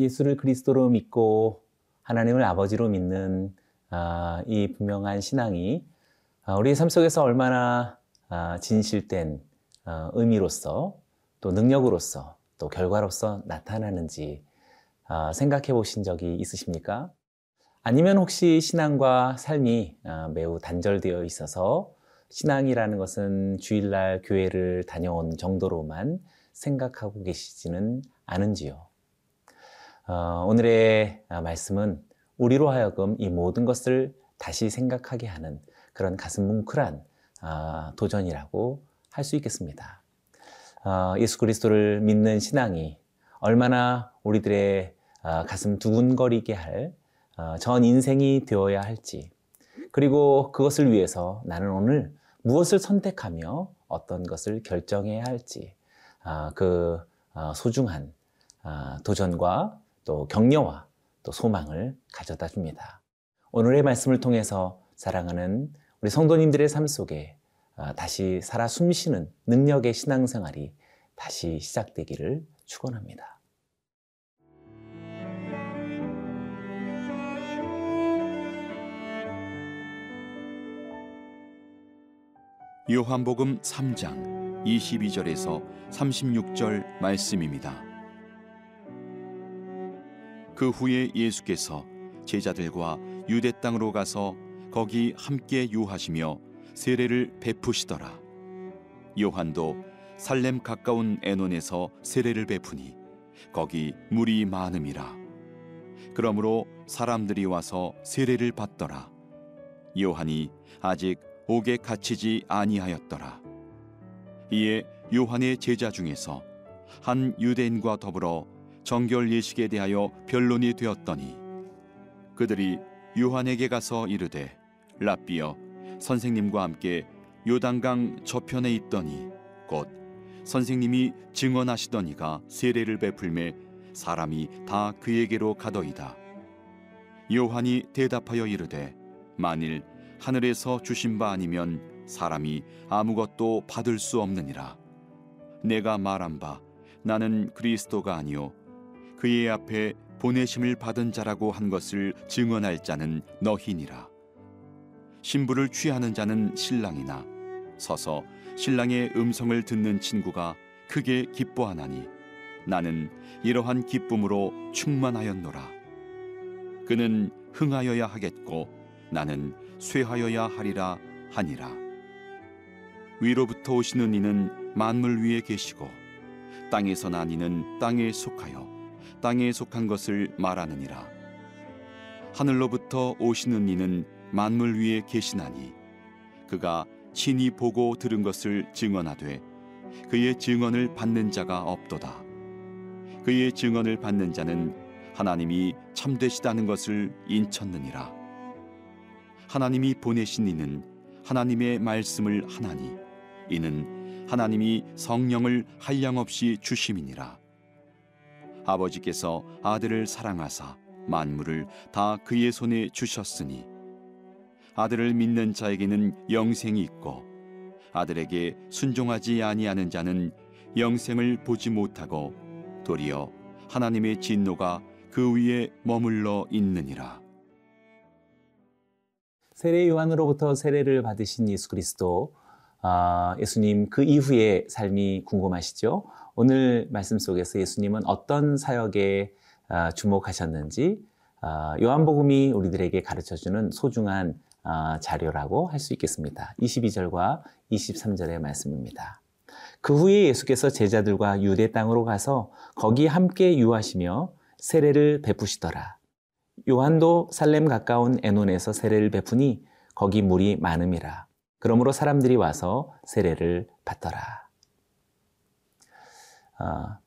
예수를 그리스도로 믿고 하나님을 아버지로 믿는 아, 이 분명한 신앙이 아, 우리의 삶 속에서 얼마나 아, 진실된 어, 의미로서 또 능력으로서 또 결과로서 나타나는지 생각해 보신 적이 있으십니까? 아니면 혹시 신앙과 삶이 매우 단절되어 있어서 신앙이라는 것은 주일날 교회를 다녀온 정도로만 생각하고 계시지는 않은지요? 어, 오늘의 말씀은 우리로 하여금 이 모든 것을 다시 생각하게 하는 그런 가슴 뭉클한 어, 도전이라고 할 수 있겠습니다. 어, 예수 그리스도를 믿는 신앙이 얼마나 우리들의 어, 가슴 두근거리게 할 전 인생이 되어야 할지, 그리고 그것을 위해서 나는 오늘 무엇을 선택하며 어떤 것을 결정해야 할지, 그 소중한 도전과 또 격려와 또 소망을 가져다 줍니다. 오늘의 말씀을 통해서 사랑하는 우리 성도님들의 삶 속에 아, 다시 살아 숨쉬는 능력의 신앙생활이 다시 시작되기를 축원합니다. 요한복음 3장 22절에서 36절 말씀입니다. 그 후에 예수께서 제자들과 유대 땅으로 가서 거기 함께 유하시며 세례를 베푸시더라. 요한도 살렘 가까운 에논에서 세례를 베푸니 거기 물이 많음이라. 그러므로 사람들이 와서 세례를 받더라. 요한이 아직 옥에 갇히지 아니하였더라. 이에 요한의 제자 중에서 한 유대인과 더불어 정결 예식에 대하여 변론이 되었더니 그들이 요한에게 가서 이르되 라비어 선생님과 함께 요단강 저편에 있더니 곧 선생님이 증언하시더니가 세례를 베풀매 사람이 다 그에게로 가더이다. 요한이 대답하여 이르되 만일 하늘에서 주신 바 아니면 사람이 아무것도 받을 수 없느니라. 내가 말한 바 나는 그리스도가 아니요 그의 앞에 보내심을 받은 자라고 한 것을 증언할 자는 너희니라. 신부를 취하는 자는 신랑이나 서서 신랑의 음성을 듣는 친구가 크게 기뻐하나니 나는 이러한 기쁨으로 충만하였노라. 그는 흥하여야 하겠고 나는 쇠하여야 하리라 하니라. 위로부터 오시는 이는 만물 위에 계시고 땅에서 난 이는 땅에 속하여 땅에 속한 것을 말하느니라. 하늘로부터 오시는 이는 만물 위에 계시나니 그가 친히 보고 들은 것을 증언하되 그의 증언을 받는 자가 없도다. 그의 증언을 받는 자는 하나님이 참되시다는 것을 인쳤느니라. 하나님이 보내신 이는 하나님의 말씀을 하나니 이는 하나님이 성령을 한량없이 주심이니라. 아버지께서 아들을 사랑하사 만물을 다 그의 손에 주셨으니 아들을 믿는 자에게는 영생이 있고 아들에게 순종하지 아니하는 자는 영생을 보지 못하고 도리어 하나님의 진노가 그 위에 머물러 있느니라. 세례 요한으로부터 세례를 받으신 예수 그리스도, 아, 예수님 그 이후의 삶이 궁금하시죠? 오늘 말씀 속에서 예수님은 어떤 사역에 아, 주목하셨는지 아, 요한복음이 우리들에게 가르쳐주는 소중한 아, 자료라고 할 수 있겠습니다. 22절과 23절의 말씀입니다. 그 후에 예수께서 제자들과 유대 땅으로 가서 거기 함께 유하시며 세례를 베푸시더라. 요한도 살렘 가까운 에논에서 세례를 베푸니 거기 물이 많음이라. 그러므로 사람들이 와서 세례를 받더라. 어,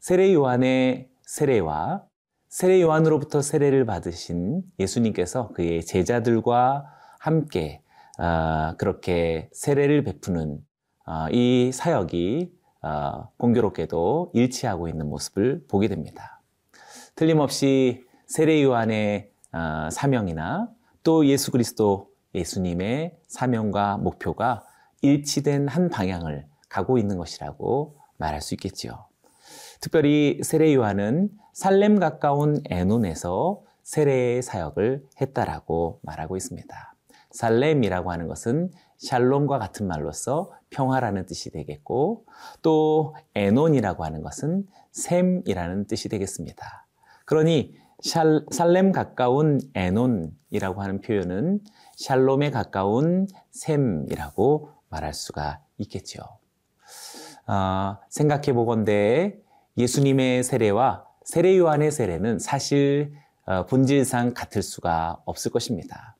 세례 요한의 세례와 세례 요한으로부터 세례를 받으신 예수님께서 그의 제자들과 함께 어, 그렇게 세례를 베푸는 어, 이 사역이 공교롭게도 일치하고 있는 모습을 보게 됩니다. 틀림없이 세례 요한의 사명이나 또 예수 그리스도 예수님의 사명과 목표가 일치된 한 방향을 가고 있는 것이라고 말할 수 있겠지요. 특별히 세례 요한은 살렘 가까운 에논에서 세례의 사역을 했다라고 말하고 있습니다. 살렘이라고 하는 것은 샬롬과 같은 말로서 평화라는 뜻이 되겠고 또 에논이라고 하는 것은 샘이라는 뜻이 되겠습니다. 그러니 샬, 살렘 가까운 에논이라고 하는 표현은 샬롬에 가까운 샘이라고 말할 수가 있겠죠. 어, 생각해 보건대 예수님의 세례와 세례 요한의 세례는 사실 어, 본질상 같을 수가 없을 것입니다.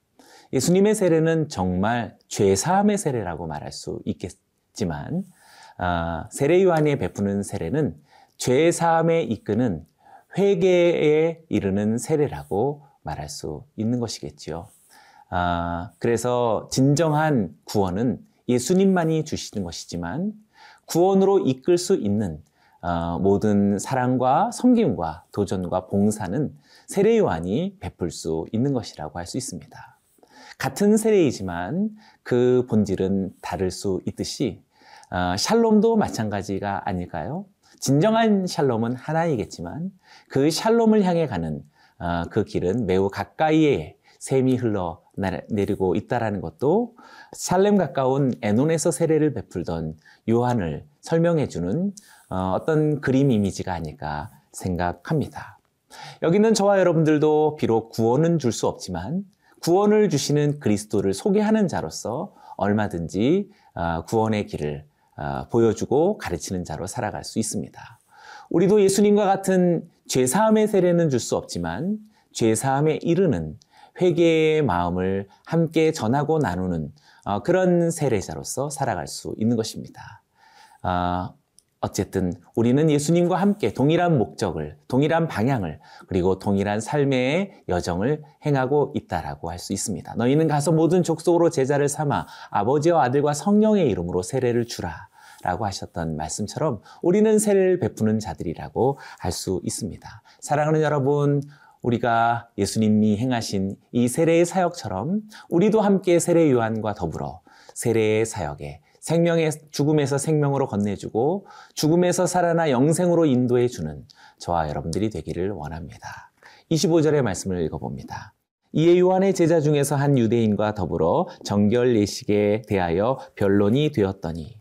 예수님의 세례는 정말 죄사함의 세례라고 말할 수 있겠지만 어, 세례 요한이 베푸는 세례는 죄사함에 이끄는 회개에 이르는 세례라고 말할 수 있는 것이겠지요. 아, 그래서 진정한 구원은 예수님만이 주시는 것이지만 구원으로 이끌 수 있는 어, 모든 사랑과 섬김과 도전과 봉사는 세례 요한이 베풀 수 있는 것이라고 할 수 있습니다. 같은 세례이지만 그 본질은 다를 수 있듯이 어, 샬롬도 마찬가지가 아닐까요? 진정한 샬롬은 하나이겠지만 그 샬롬을 향해 가는 어, 그 길은 매우 가까이에 샘이 흘러 내리고 있다라는 것도 살렘 가까운 에논에서 세례를 베풀던 요한을 설명해 주는 어, 어떤 그림 이미지가 아닐까 생각합니다. 여기는 저와 여러분들도 비록 구원은 줄 수 없지만 구원을 주시는 그리스도를 소개하는 자로서 얼마든지 어, 구원의 길을 어, 보여주고 가르치는 자로 살아갈 수 있습니다. 우리도 예수님과 같은 죄사함의 세례는 줄 수 없지만 죄사함에 이르는 회개의 마음을 함께 전하고 나누는 어, 그런 세례자로서 살아갈 수 있는 것입니다. 어, 어쨌든 우리는 예수님과 함께 동일한 목적을, 동일한 방향을, 그리고 동일한 삶의 여정을 행하고 있다라고 할 수 있습니다. 너희는 가서 모든 족속으로 제자를 삼아 아버지와 아들과 성령의 이름으로 세례를 주라. 라고 하셨던 말씀처럼 우리는 세례를 베푸는 자들이라고 할 수 있습니다. 사랑하는 여러분, 우리가 예수님이 행하신 이 세례의 사역처럼 우리도 함께 세례 요한과 더불어 세례의 사역에 생명의 죽음에서 생명으로 건네주고 죽음에서 살아나 영생으로 인도해 주는 저와 여러분들이 되기를 원합니다. 25절의 말씀을 읽어봅니다. 이에 요한의 제자 중에서 한 유대인과 더불어 정결 예식에 대하여 변론이 되었더니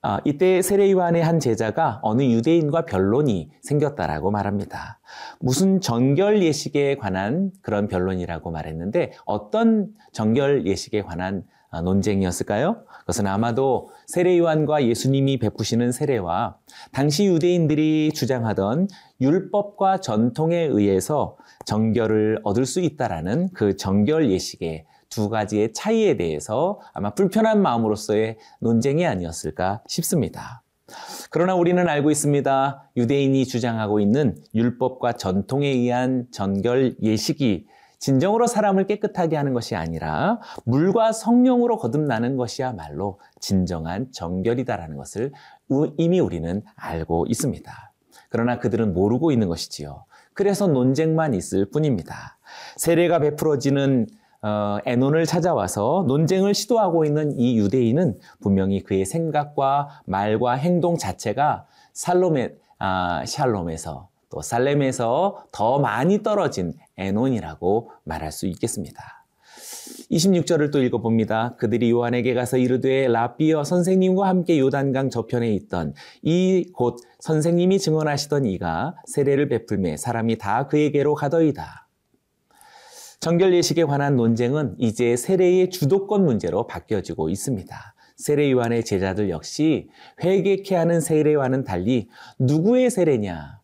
어, 이때 세례 요한의 한 제자가 어느 유대인과 변론이 생겼다라고 말합니다. 무슨 정결 예식에 관한 그런 변론이라고 말했는데 어떤 정결 예식에 관한 어, 논쟁이었을까요? 그것은 아마도 세례 요한과 예수님이 베푸시는 세례와 당시 유대인들이 주장하던 율법과 전통에 의해서 정결을 얻을 수 있다라는 그 정결 예식에 두 가지의 차이에 대해서 아마 불편한 마음으로서의 논쟁이 아니었을까 싶습니다. 그러나 우리는 알고 있습니다. 유대인이 주장하고 있는 율법과 전통에 의한 전결 예식이 진정으로 사람을 깨끗하게 하는 것이 아니라 물과 성령으로 거듭나는 것이야말로 진정한 정결이다라는 것을 이미 우리는 알고 있습니다. 그러나 그들은 모르고 있는 것이지요. 그래서 논쟁만 있을 뿐입니다. 세례가 베풀어지는 어, 에논을 찾아와서 논쟁을 시도하고 있는 이 유대인은 분명히 그의 생각과 말과 행동 자체가 살롬의 아, 샬롬에서 또 살렘에서 더 많이 떨어진 에논이라고 말할 수 있겠습니다. 26절을 또 읽어봅니다. 그들이 요한에게 가서 이르되 라비어 선생님과 함께 요단강 저편에 있던 이곳 선생님이 증언하시던 이가 세례를 베풀매 사람이 다 그에게로 가더이다. 정결 예식에 관한 논쟁은 이제 세례의 주도권 문제로 바뀌어지고 있습니다. 세례 요한의 제자들 역시 회개케 하는 세례와는 달리 누구의 세례냐,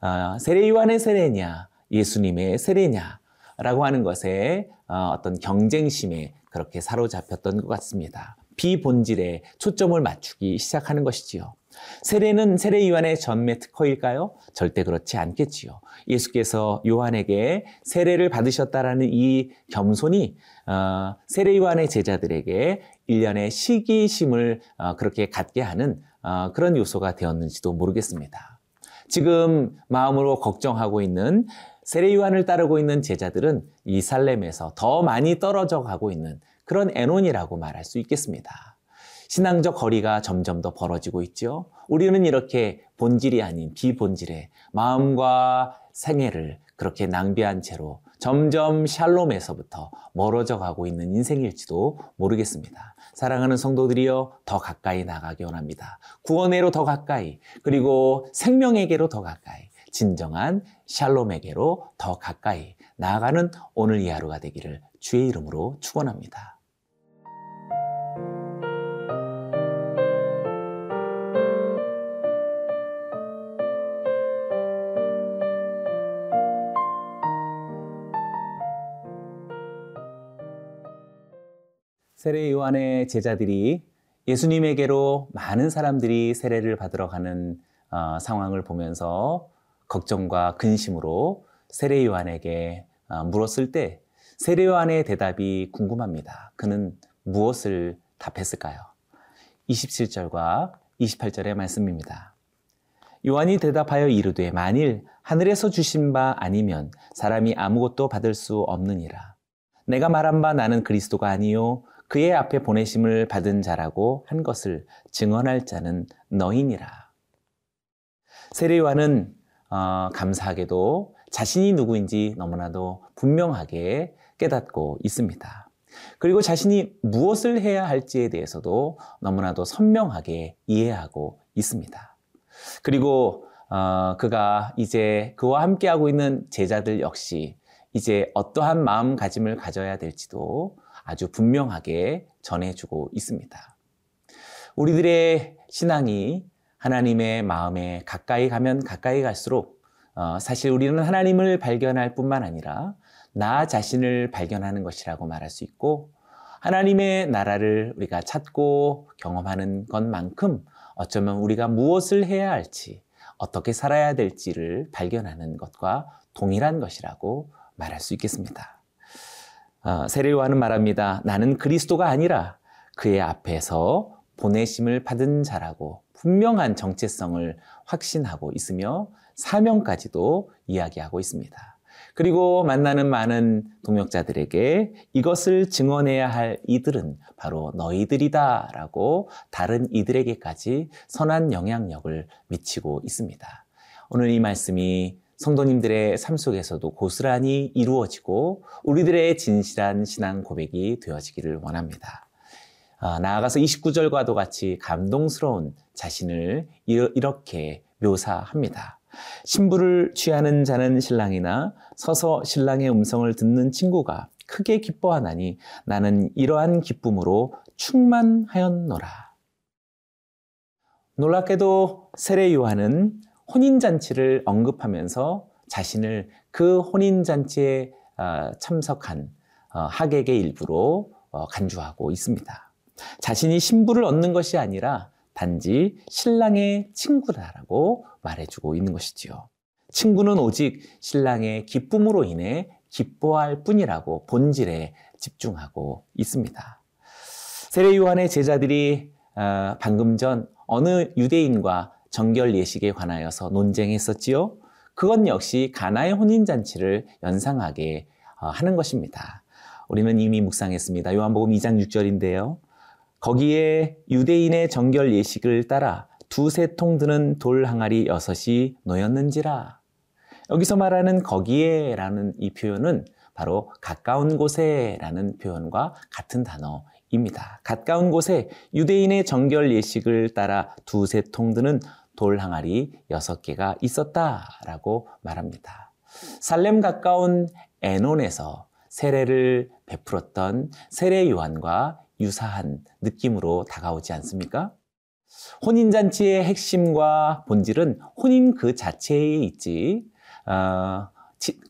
어, 세례 요한의 세례냐, 예수님의 세례냐, 라고 하는 것에 어, 어떤 경쟁심에 그렇게 사로잡혔던 것 같습니다. 비본질에 초점을 맞추기 시작하는 것이지요. 세례는 세례 요한의 전매 특허일까요? 절대 그렇지 않겠지요. 예수께서 요한에게 세례를 받으셨다라는 이 겸손이 어, 세례 요한의 제자들에게 일련의 시기심을 어, 그렇게 갖게 하는 어, 그런 요소가 되었는지도 모르겠습니다. 지금 마음으로 걱정하고 있는 세례 요한을 따르고 있는 제자들은 이 살렘에서 더 많이 떨어져 가고 있는 그런 에논이라고 말할 수 있겠습니다. 신앙적 거리가 점점 더 벌어지고 있죠. 우리는 이렇게 본질이 아닌 비본질의 마음과 생애를 그렇게 낭비한 채로 점점 샬롬에서부터 멀어져 가고 있는 인생일지도 모르겠습니다. 사랑하는 성도들이여 더 가까이 나가기 원합니다. 구원회로 더 가까이, 그리고 생명에게로 더 가까이, 진정한 샬롬에게로 더 가까이 나아가는 오늘 이 하루가 되기를 주의 이름으로 축원합니다. 세례 요한의 제자들이 예수님에게로 많은 사람들이 세례를 받으러 가는 어, 상황을 보면서 걱정과 근심으로 세례 요한에게 어, 물었을 때 세례 요한의 대답이 궁금합니다. 그는 무엇을 답했을까요? 27절과 28절의 말씀입니다. 요한이 대답하여 이르되 만일 하늘에서 주신 바 아니면 사람이 아무것도 받을 수 없느니라. 내가 말한 바 나는 그리스도가 아니요 그의 앞에 보내심을 받은 자라고 한 것을 증언할 자는 너희니라. 세례 요한은 어, 감사하게도 자신이 누구인지 너무나도 분명하게 깨닫고 있습니다. 그리고 자신이 무엇을 해야 할지에 대해서도 너무나도 선명하게 이해하고 있습니다. 그리고 어, 그가 이제 그와 함께하고 있는 제자들 역시 이제 어떠한 마음가짐을 가져야 될지도 아주 분명하게 전해주고 있습니다. 우리들의 신앙이 하나님의 마음에 가까이 가면 가까이 갈수록 어, 사실 우리는 하나님을 발견할 뿐만 아니라 나 자신을 발견하는 것이라고 말할 수 있고 하나님의 나라를 우리가 찾고 경험하는 것만큼 어쩌면 우리가 무엇을 해야 할지 어떻게 살아야 될지를 발견하는 것과 동일한 것이라고 말할 수 있겠습니다. 어, 세례요한은 말합니다. 나는 그리스도가 아니라 그의 앞에서 보내심을 받은 자라고 분명한 정체성을 확신하고 있으며 사명까지도 이야기하고 있습니다. 그리고 만나는 많은 동역자들에게 이것을 증언해야 할 이들은 바로 너희들이다 라고 다른 이들에게까지 선한 영향력을 미치고 있습니다. 오늘 이 말씀이 성도님들의 삶 속에서도 고스란히 이루어지고 우리들의 진실한 신앙 고백이 되어지기를 원합니다. 아, 나아가서 29절과도 같이 감동스러운 자신을 이렇게 묘사합니다. 신부를 취하는 자는 신랑이나 서서 신랑의 음성을 듣는 친구가 크게 기뻐하나니 나는 이러한 기쁨으로 충만하였노라. 놀랍게도 세례 요한은 혼인잔치를 언급하면서 자신을 그 혼인잔치에 어, 참석한 어, 하객의 일부로 어, 간주하고 있습니다. 자신이 신부를 얻는 것이 아니라 단지 신랑의 친구다라고 말해주고 있는 것이지요. 친구는 오직 신랑의 기쁨으로 인해 기뻐할 뿐이라고 본질에 집중하고 있습니다. 세례 요한의 제자들이 방금 전 어느 유대인과 정결 예식에 관하여서 논쟁했었지요. 그건 역시 가나의 혼인 잔치를 연상하게 어, 하는 것입니다. 우리는 이미 묵상했습니다. 요한복음 2장 6절인데요. 거기에 유대인의 정결 예식을 따라 두세 통 드는 돌 항아리 여섯이 놓였는지라. 여기서 말하는 거기에라는 이 표현은 바로 가까운 곳에라는 표현과 같은 단어입니다. 가까운 곳에 유대인의 정결 예식을 따라 두세 통 드는 돌 항아리 여섯 개가 있었다라고 말합니다. 살렘 가까운 에논에서 세례를 베풀었던 세례 요한과 유사한 느낌으로 다가오지 않습니까? 혼인잔치의 핵심과 본질은 혼인 그 자체에 있지, 어,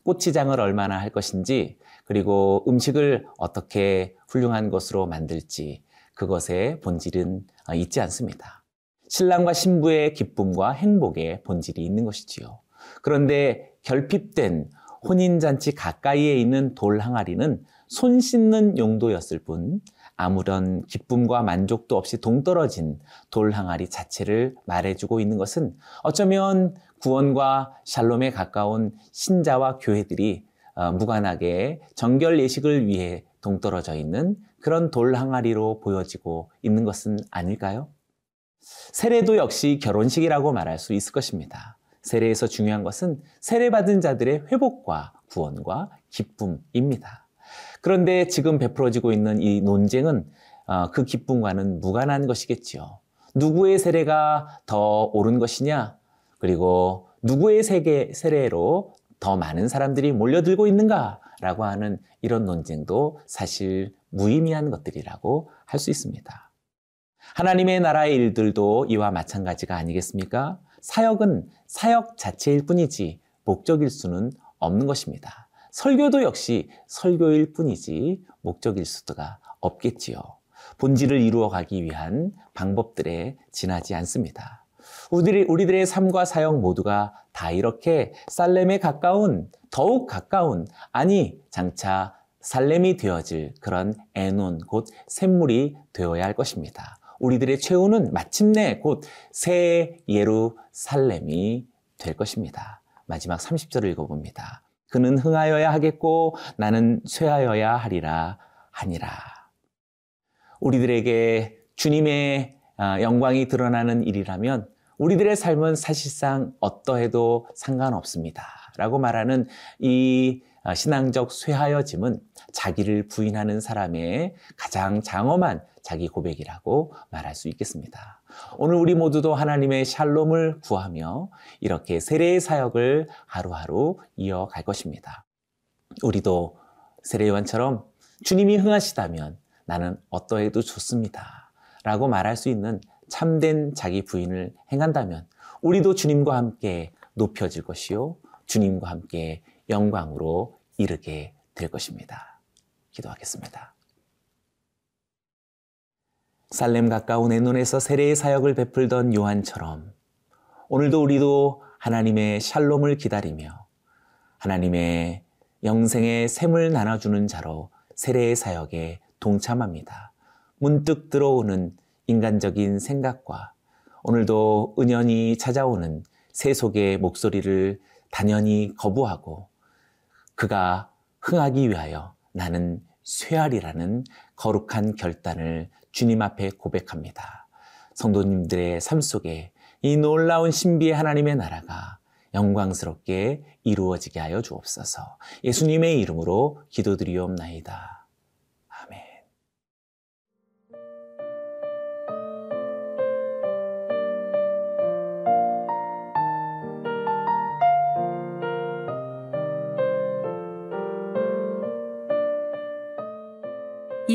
꽃치장을 얼마나 할 것인지, 그리고 음식을 어떻게 훌륭한 것으로 만들지, 그것의 본질은 어, 있지 않습니다. 신랑과 신부의 기쁨과 행복의 본질이 있는 것이지요. 그런데 결핍된 혼인잔치 가까이에 있는 돌 항아리는 손 씻는 용도였을 뿐 아무런 기쁨과 만족도 없이 동떨어진 돌 항아리 자체를 말해주고 있는 것은 어쩌면 구원과 샬롬에 가까운 신자와 교회들이 어, 무관하게 정결 예식을 위해 동떨어져 있는 그런 돌 항아리로 보여지고 있는 것은 아닐까요? 세례도 역시 결혼식이라고 말할 수 있을 것입니다. 세례에서 중요한 것은 세례받은 자들의 회복과 구원과 기쁨입니다. 그런데 지금 베풀어지고 있는 이 논쟁은 어, 그 기쁨과는 무관한 것이겠지요. 누구의 세례가 더 옳은 것이냐? 그리고 누구의 세계, 세례로 더 많은 사람들이 몰려들고 있는가? 라고 하는 이런 논쟁도 사실 무의미한 것들이라고 할 수 있습니다. 하나님의 나라의 일들도 이와 마찬가지가 아니겠습니까? 사역은 사역 자체일 뿐이지 목적일 수는 없는 것입니다. 설교도 역시 설교일 뿐이지 목적일 수가 없겠지요. 본질을 이루어가기 위한 방법들에 지나지 않습니다. 우리들의, 우리들의 삶과 사역 모두가 다 이렇게 살렘에 가까운, 더욱 가까운, 아니, 장차 살렘이 되어질 그런 애논, 곧 샘물이 되어야 할 것입니다. 우리들의 최후는 마침내 곧 새 예루살렘이 될 것입니다. 마지막 30절을 읽어봅니다. 그는 흥하여야 하겠고 나는 쇠하여야 하리라 하니라. 우리들에게 주님의 아, 영광이 드러나는 일이라면 우리들의 삶은 사실상 어떠해도 상관없습니다. 라고 말하는 이 아, 신앙적 쇠하여짐은 자기를 부인하는 사람의 가장 장엄한 자기 고백이라고 말할 수 있겠습니다. 오늘 우리 모두도 하나님의 샬롬을 구하며 이렇게 세례의 사역을 하루하루 이어갈 것입니다. 우리도 세례요한처럼 주님이 흥하시다면 나는 어떠해도 좋습니다. 라고 말할 수 있는 참된 자기 부인을 행한다면 우리도 주님과 함께 높여질 것이요. 주님과 함께 영광으로 이르게 될 것입니다. 기도하겠습니다. 살렘 가까운 에논에서 세례의 사역을 베풀던 요한처럼 오늘도 우리도 하나님의 샬롬을 기다리며 하나님의 영생의 샘을 나눠주는 자로 세례의 사역에 동참합니다. 문득 들어오는 인간적인 생각과 오늘도 은연히 찾아오는 세속의 목소리를 단연히 거부하고 그가 흥하기 위하여 나는 쇠알이라는 거룩한 결단을 주님 앞에 고백합니다. 성도님들의 삶 속에 이 놀라운 신비의 하나님의 나라가 영광스럽게 이루어지게 하여 주옵소서. 예수님의 이름으로 기도드리옵나이다.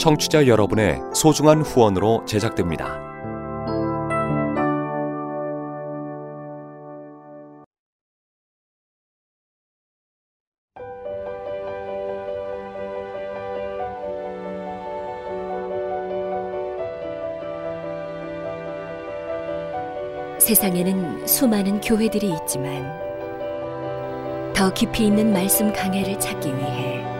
청취자 여러분의 소중한 후원으로 제작됩니다. 세상에는 수많은 교회들이 있지만 더 깊이 있는 말씀 강해를 찾기 위해